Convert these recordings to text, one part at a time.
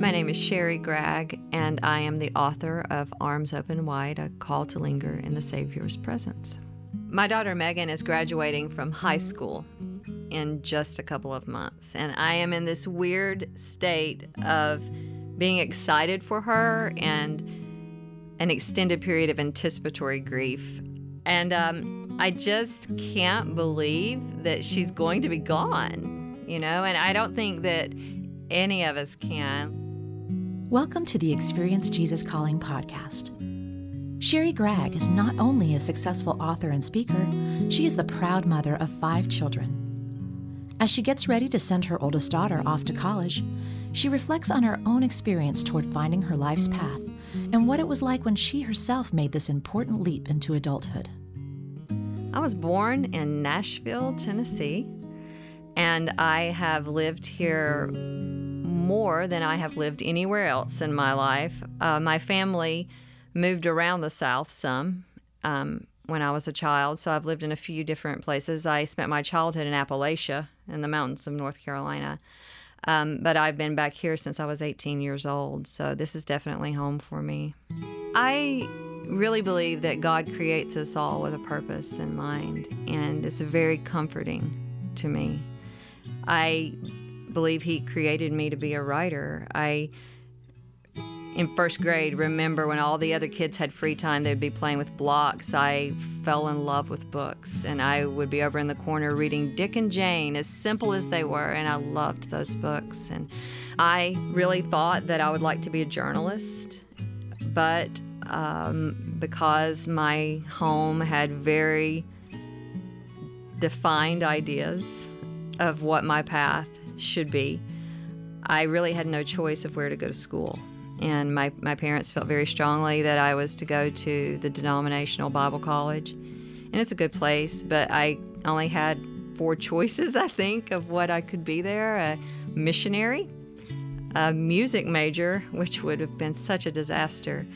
My name is Sherri Gragg, and I am the author of Arms Open Wide A Call to Linger in the Savior's Presence. My daughter Megan is graduating from high school in just a couple of months, and I am in this weird state of being excited for her and an extended period of anticipatory grief. And um, I just can't believe that she's going to be gone, you know, and I don't think that any of us can. Welcome to the Experience Jesus Calling podcast. Sherri Gragg is not only a successful author and speaker, she is the proud mother of five children. As she gets ready to send her oldest daughter off to college, she reflects on her own experience toward finding her life's path and what it was like when she herself made this important leap into adulthood. I was born in Nashville, Tennessee, and I have lived here more than I have lived anywhere else in my life. Uh, my family moved around the South some um, when I was a child, so I've lived in a few different places. I spent my childhood in Appalachia, in the mountains of North Carolina. Um, but I've been back here since I was 18 years old, so this is definitely home for me. I really believe that God creates us all with a purpose in mind, and it's very comforting to me. I believe he created me to be a writer. I in first grade remember when all the other kids had free time they'd be playing with blocks i fell in love with books and i would be over in the corner reading dick and jane as simple as they were and i loved those books and i really thought that i would like to be a journalist but um, because my home had very defined ideas of what my path should be, I really had no choice of where to go to school. And my, my parents felt very strongly that I was to go to the denominational Bible college. And it's a good place, but I only had four choices, I think, of what I could be there a missionary, a music major, which would have been such a disaster,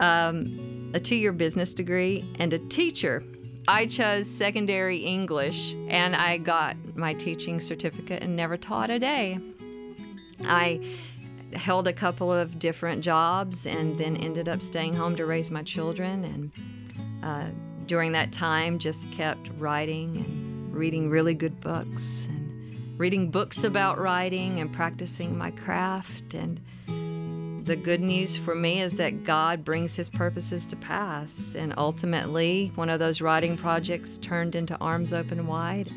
um, a two year business degree, and a teacher I chose secondary English and I got my teaching certificate and never taught a day. I held a couple of different jobs and then ended up staying home to raise my children. And uh, during that time, just kept writing and reading really good books and reading books about writing and practicing my craft and the good news for me is that God brings his purposes to pass. And ultimately, one of those writing projects turned into Arms Open Wide.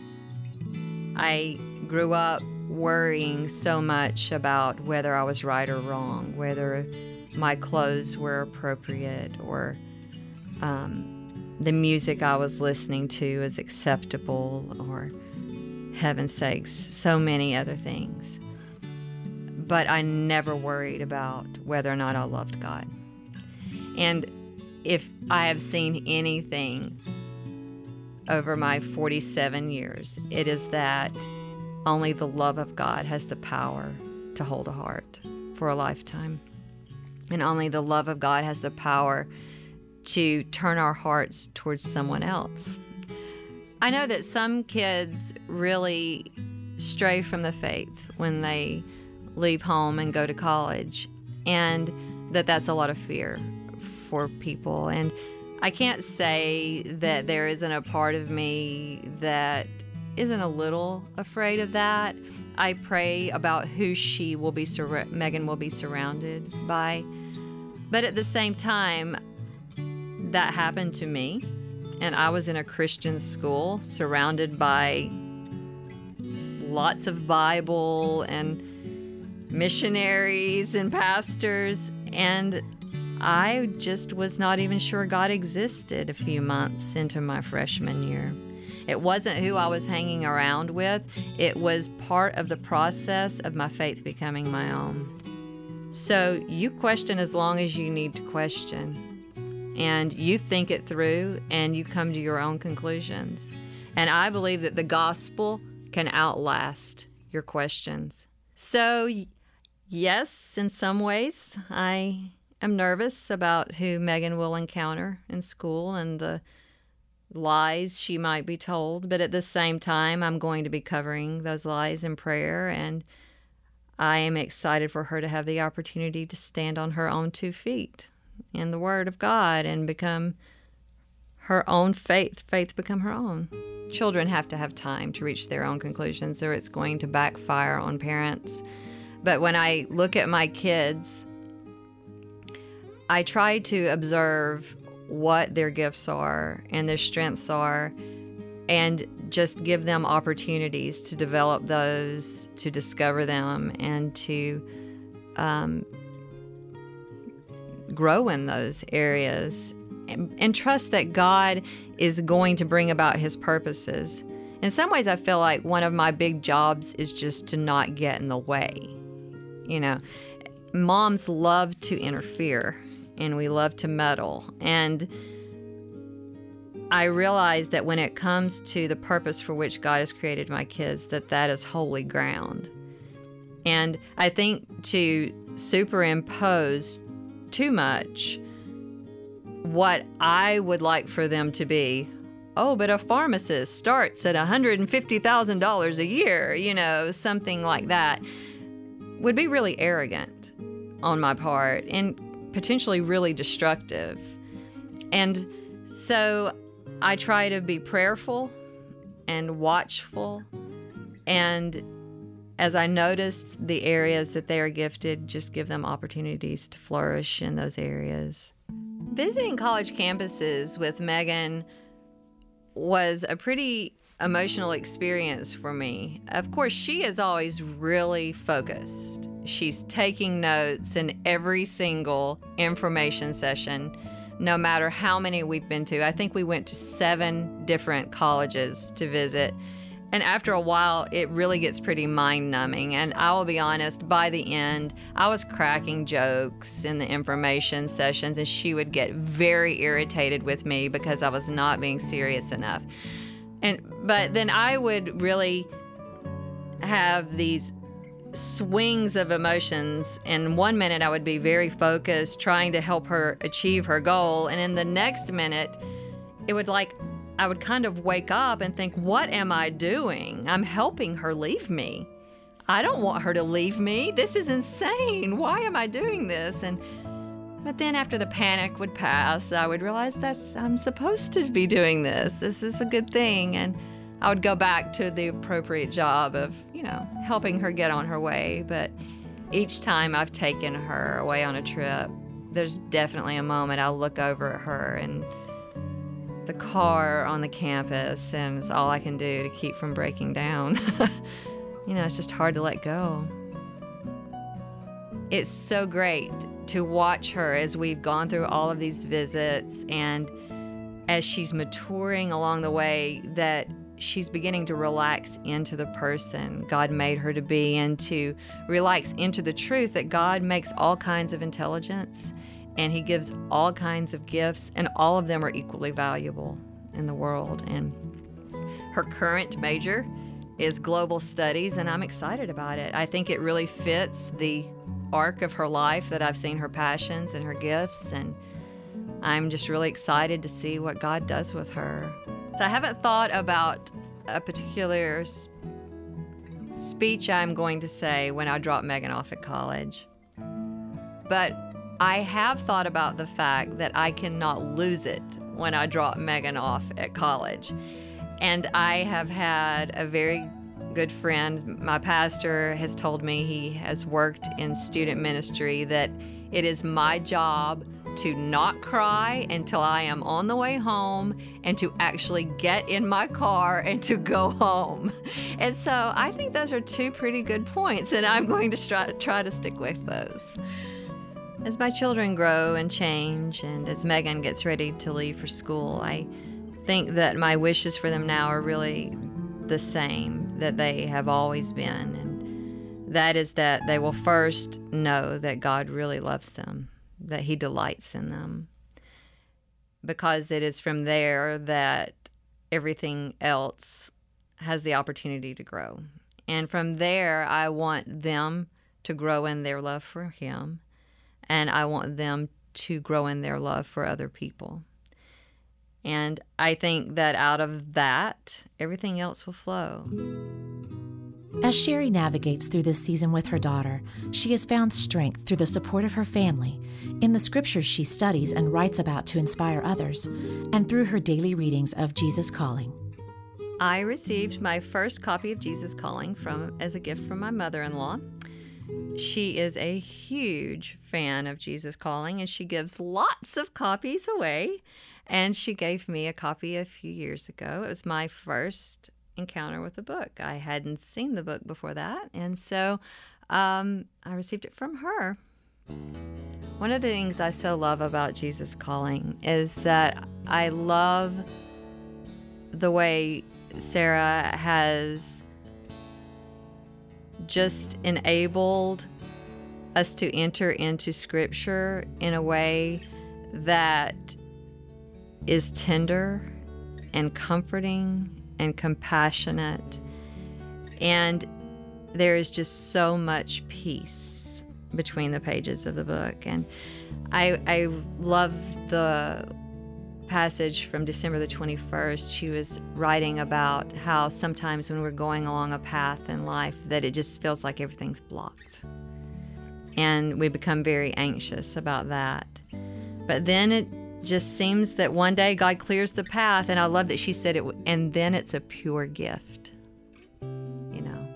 I grew up worrying so much about whether I was right or wrong, whether my clothes were appropriate or um, the music I was listening to is acceptable or, heaven's sakes, so many other things but I never worried about whether or not I loved God. And if I have seen anything over my 47 years, it is that only the love of God has the power to hold a heart for a lifetime. And only the love of God has the power to turn our hearts towards someone else. I know that some kids really stray from the faith when they leave home and go to college, and that that's a lot of fear for people. And I can't say that there isn't a part of me that isn't a little afraid of that. I pray about who she will be, sur- Megan will be surrounded by. But at the same time, that happened to me. And I was in a Christian school surrounded by lots of Bible and missionaries and pastors, and I just was not even sure God existed a few months into my freshman year. It wasn't who I was hanging around with, it was part of the process of my faith becoming my own. So you question as long as you need to question, and you think it through and you come to your own conclusions. And I believe that the gospel can outlast your questions. So yes, in some ways, I am nervous about who Megan will encounter in school and the lies she might be told. But at the same time, I'm going to be covering those lies in prayer. And I am excited for her to have the opportunity to stand on her own two feet in the Word of God and become her own faith, faith become her own. Children have to have time to reach their own conclusions, or it's going to backfire on parents. But when I look at my kids, I try to observe what their gifts are and their strengths are and just give them opportunities to develop those, to discover them, and to um, grow in those areas. And, and trust that God is going to bring about His purposes. In some ways, I feel like one of my big jobs is just to not get in the way. You know, moms love to interfere and we love to meddle. And I realize that when it comes to the purpose for which God has created my kids, that that is holy ground. And I think to superimpose too much what I would like for them to be, oh, but a pharmacist starts at $150,000 a year, you know, something like that, would be really arrogant on my part and potentially really destructive. And so I try to be prayerful and watchful. And as I noticed the areas that they are gifted, just give them opportunities to flourish in those areas. Visiting college campuses with Megan was a pretty emotional experience for me. Of course, she is always really focused. She's taking notes in every single information session no matter how many we've been to. I think we went to seven different colleges to visit. And after a while, it really gets pretty mind numbing. And I will be honest, by the end, I was cracking jokes in the information sessions, and she would get very irritated with me because I was not being serious enough. And but then I would really have these swings of emotions. In one minute I would be very focused, trying to help her achieve her goal. And in the next minute, it would like, I would kind of wake up and think, what am I doing? I'm helping her leave me. I don't want her to leave me. This is insane. Why am I doing this? And but then after the panic would pass, I would realize that's I'm supposed to be doing this. This is a good thing and I would go back to the appropriate job of, you know, helping her get on her way. But each time I've taken her away on a trip, there's definitely a moment I'll look over at her and the car on the campus, and it's all I can do to keep from breaking down. you know, it's just hard to let go. It's so great to watch her as we've gone through all of these visits and as she's maturing along the way that she's beginning to relax into the person God made her to be and to relax into the truth that God makes all kinds of intelligence and He gives all kinds of gifts, and all of them are equally valuable in the world. And her current major is global studies, and I'm excited about it. I think it really fits the arc of her life that I've seen her passions and her gifts, and I'm just really excited to see what God does with her. So I haven't thought about a particular speech I'm going to say when I drop Megan off at college. But I have thought about the fact that I cannot lose it when I drop Megan off at college. And I have had a very good friend, my pastor has told me he has worked in student ministry, that it is my job to not cry until I am on the way home and to actually get in my car and to go home. And so I think those are two pretty good points, and I'm going to try, try to stick with those. As my children grow and change, and as Megan gets ready to leave for school, I think that my wishes for them now are really the same that they have always been. And that is that they will first know that God really loves them that He delights in them. Because it is from there that everything else has the opportunity to grow. And from there, I want them to grow in their love for Him, and I want them to grow in their love for other people. And I think that out of that, everything else will flow. As Sherri navigates through this season with her daughter, she has found strength through the support of her family, in the scriptures she studies and writes about to inspire others, and through her daily readings of Jesus Calling. I received my first copy of Jesus Calling from as a gift from my mother-in-law. She is a huge fan of Jesus Calling and she gives lots of copies away. And she gave me a copy a few years ago. It was my first encounter with the book. I hadn't seen the book before that, and so um, I received it from her. One of the things I so love about Jesus Calling is that I love the way Sarah has just enabled us to enter into Scripture in a way that is tender and comforting and compassionate. And there is just so much peace between the pages of the book. And I, I love the passage from December the 21st. She was writing about how sometimes when we're going along a path in life that it just feels like everything's blocked. And we become very anxious about that. But then it just seems that one day God clears the path, and I love that she said it, and then it's a pure gift. You know?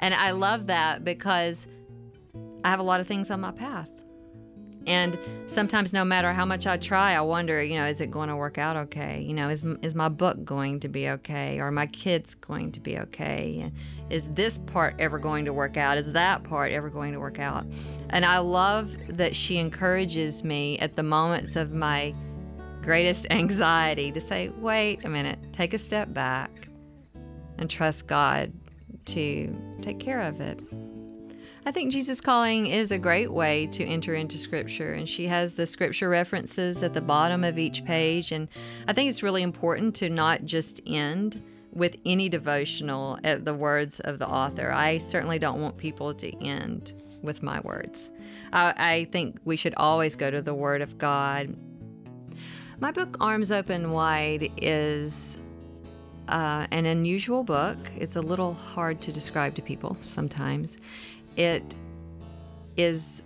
And I love that because I have a lot of things on my path. And sometimes, no matter how much I try, I wonder, you know, is it going to work out okay? You know, is, is my book going to be okay? Are my kids going to be okay? Is this part ever going to work out? Is that part ever going to work out? And I love that she encourages me at the moments of my greatest anxiety to say, wait a minute, take a step back and trust God to take care of it. I think Jesus Calling is a great way to enter into Scripture, and she has the Scripture references at the bottom of each page. And I think it's really important to not just end with any devotional at the words of the author. I certainly don't want people to end with my words. I, I think we should always go to the Word of God my book, Arms Open Wide, is uh, an unusual book. It's a little hard to describe to people sometimes. It is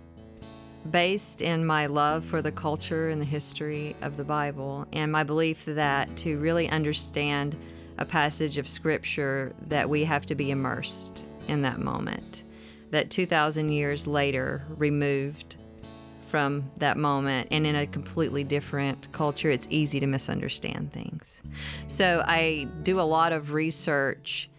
based in my love for the culture and the history of the Bible and my belief that to really understand a passage of scripture that we have to be immersed in that moment that 2000 years later removed from that moment and in a completely different culture, it's easy to misunderstand things. So I do a lot of research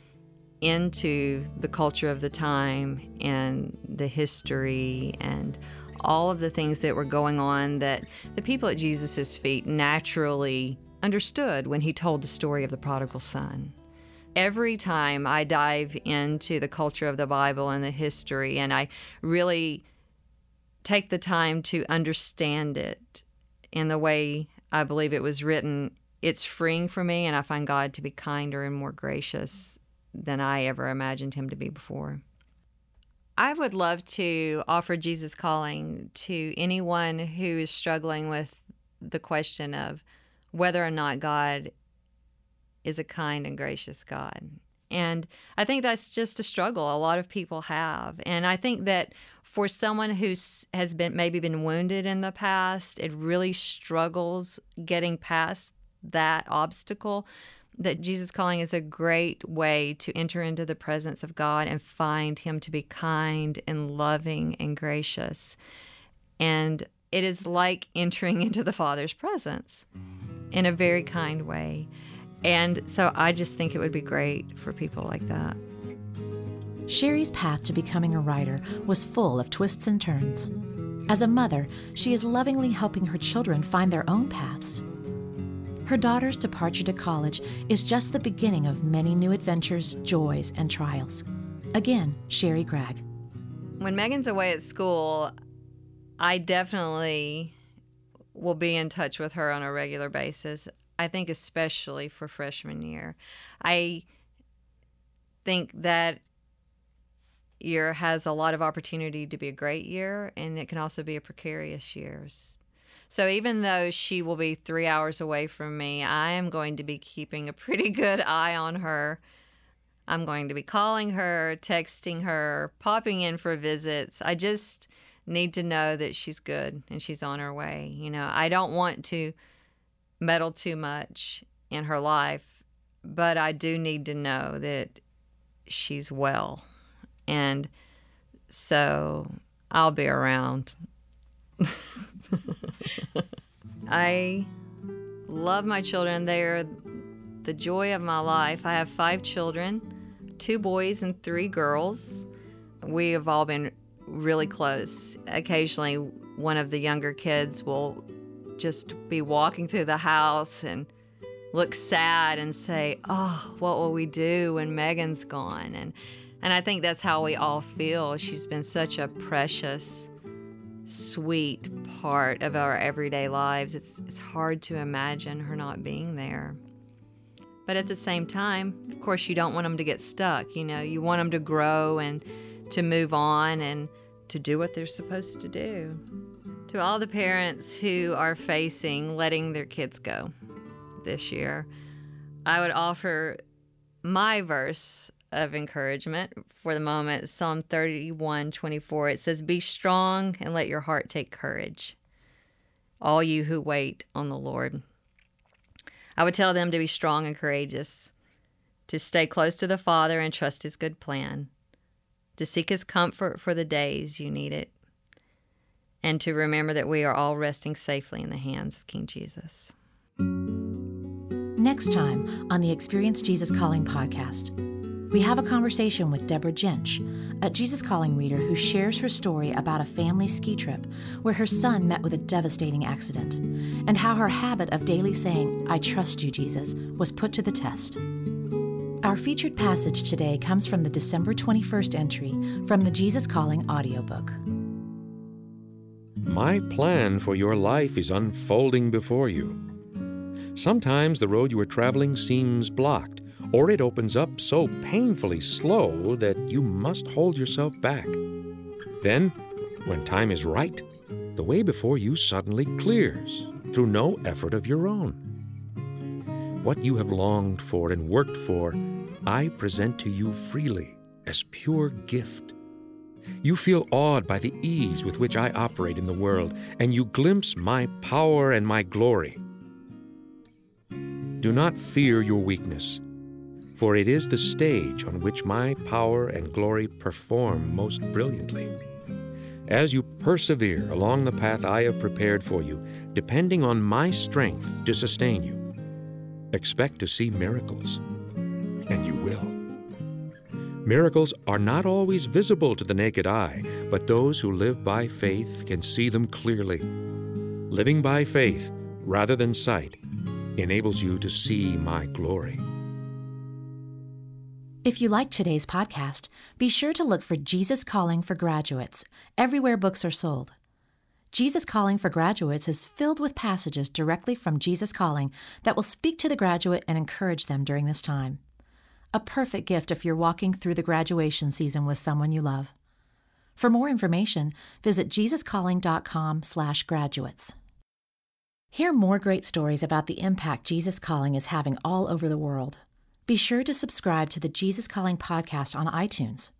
into the culture of the time and the history and all of the things that were going on that the people at Jesus' feet naturally understood when he told the story of the prodigal son. Every time I dive into the culture of the Bible and the history, and I really take the time to understand it in the way I believe it was written, it's freeing for me, and I find God to be kinder and more gracious than I ever imagined Him to be before. I would love to offer Jesus calling to anyone who is struggling with the question of whether or not God is a kind and gracious God. And I think that's just a struggle a lot of people have. And I think that for someone who has been maybe been wounded in the past, it really struggles getting past that obstacle. That Jesus calling is a great way to enter into the presence of God and find Him to be kind and loving and gracious. And it is like entering into the Father's presence in a very kind way. And so I just think it would be great for people like that. Sherri's path to becoming a writer was full of twists and turns. As a mother, she is lovingly helping her children find their own paths. Her daughter's departure to college is just the beginning of many new adventures, joys, and trials. Again, Sherri Gragg. When Megan's away at school, I definitely will be in touch with her on a regular basis. I think, especially for freshman year. I think that year has a lot of opportunity to be a great year, and it can also be a precarious year. So even though she will be three hours away from me, I am going to be keeping a pretty good eye on her I'm going to be calling her, texting her, popping in for visits. I just need to know that she's good and she's on her way. You know, I don't want to meddle too much in her life, but I do need to know that she's well. And so I'll be around. I love my children. They're the joy of my life. I have five children two boys and three girls. We have all been really close. Occasionally, one of the younger kids will just be walking through the house and look sad and say, "Oh, what will we do when Megan's gone?" And and I think that's how we all feel. She's been such a precious, sweet part of our everyday lives. It's it's hard to imagine her not being there. But at the same time, of course, you don't want them to get stuck. You know, you want them to grow and to move on and to do what they're supposed to do. To all the parents who are facing letting their kids go this year, I would offer my verse of encouragement for the moment Psalm 31 24. It says, Be strong and let your heart take courage, all you who wait on the Lord. I would tell them to be strong and courageous, to stay close to the Father and trust His good plan, to seek His comfort for the days you need it, and to remember that we are all resting safely in the hands of King Jesus. Next time on the Experience Jesus Calling podcast. We have a conversation with Deborah Jench, a Jesus Calling reader who shares her story about a family ski trip where her son met with a devastating accident, and how her habit of daily saying, I trust you, Jesus, was put to the test. Our featured passage today comes from the December 21st entry from the Jesus Calling audiobook. My plan for your life is unfolding before you. Sometimes the road you are traveling seems blocked or it opens up so painfully slow that you must hold yourself back. Then, when time is right, the way before you suddenly clears through no effort of your own. What you have longed for and worked for, I present to you freely as pure gift. You feel awed by the ease with which I operate in the world, and you glimpse my power and my glory. Do not fear your weakness for it is the stage on which my power and glory perform most brilliantly. As you persevere along the path I have prepared for you, depending on my strength to sustain you, expect to see miracles. And you will. Miracles are not always visible to the naked eye, but those who live by faith can see them clearly. Living by faith rather than sight enables you to see my glory. If you like today's podcast, be sure to look for Jesus Calling for Graduates everywhere books are sold. Jesus Calling for Graduates is filled with passages directly from Jesus Calling that will speak to the graduate and encourage them during this time. A perfect gift if you're walking through the graduation season with someone you love. For more information, visit jesuscalling.com/graduates. Hear more great stories about the impact Jesus Calling is having all over the world. Be sure to subscribe to the Jesus Calling podcast on iTunes.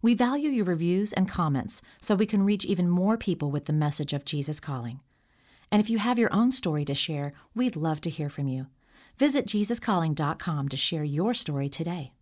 We value your reviews and comments so we can reach even more people with the message of Jesus Calling. And if you have your own story to share, we'd love to hear from you. Visit JesusCalling.com to share your story today.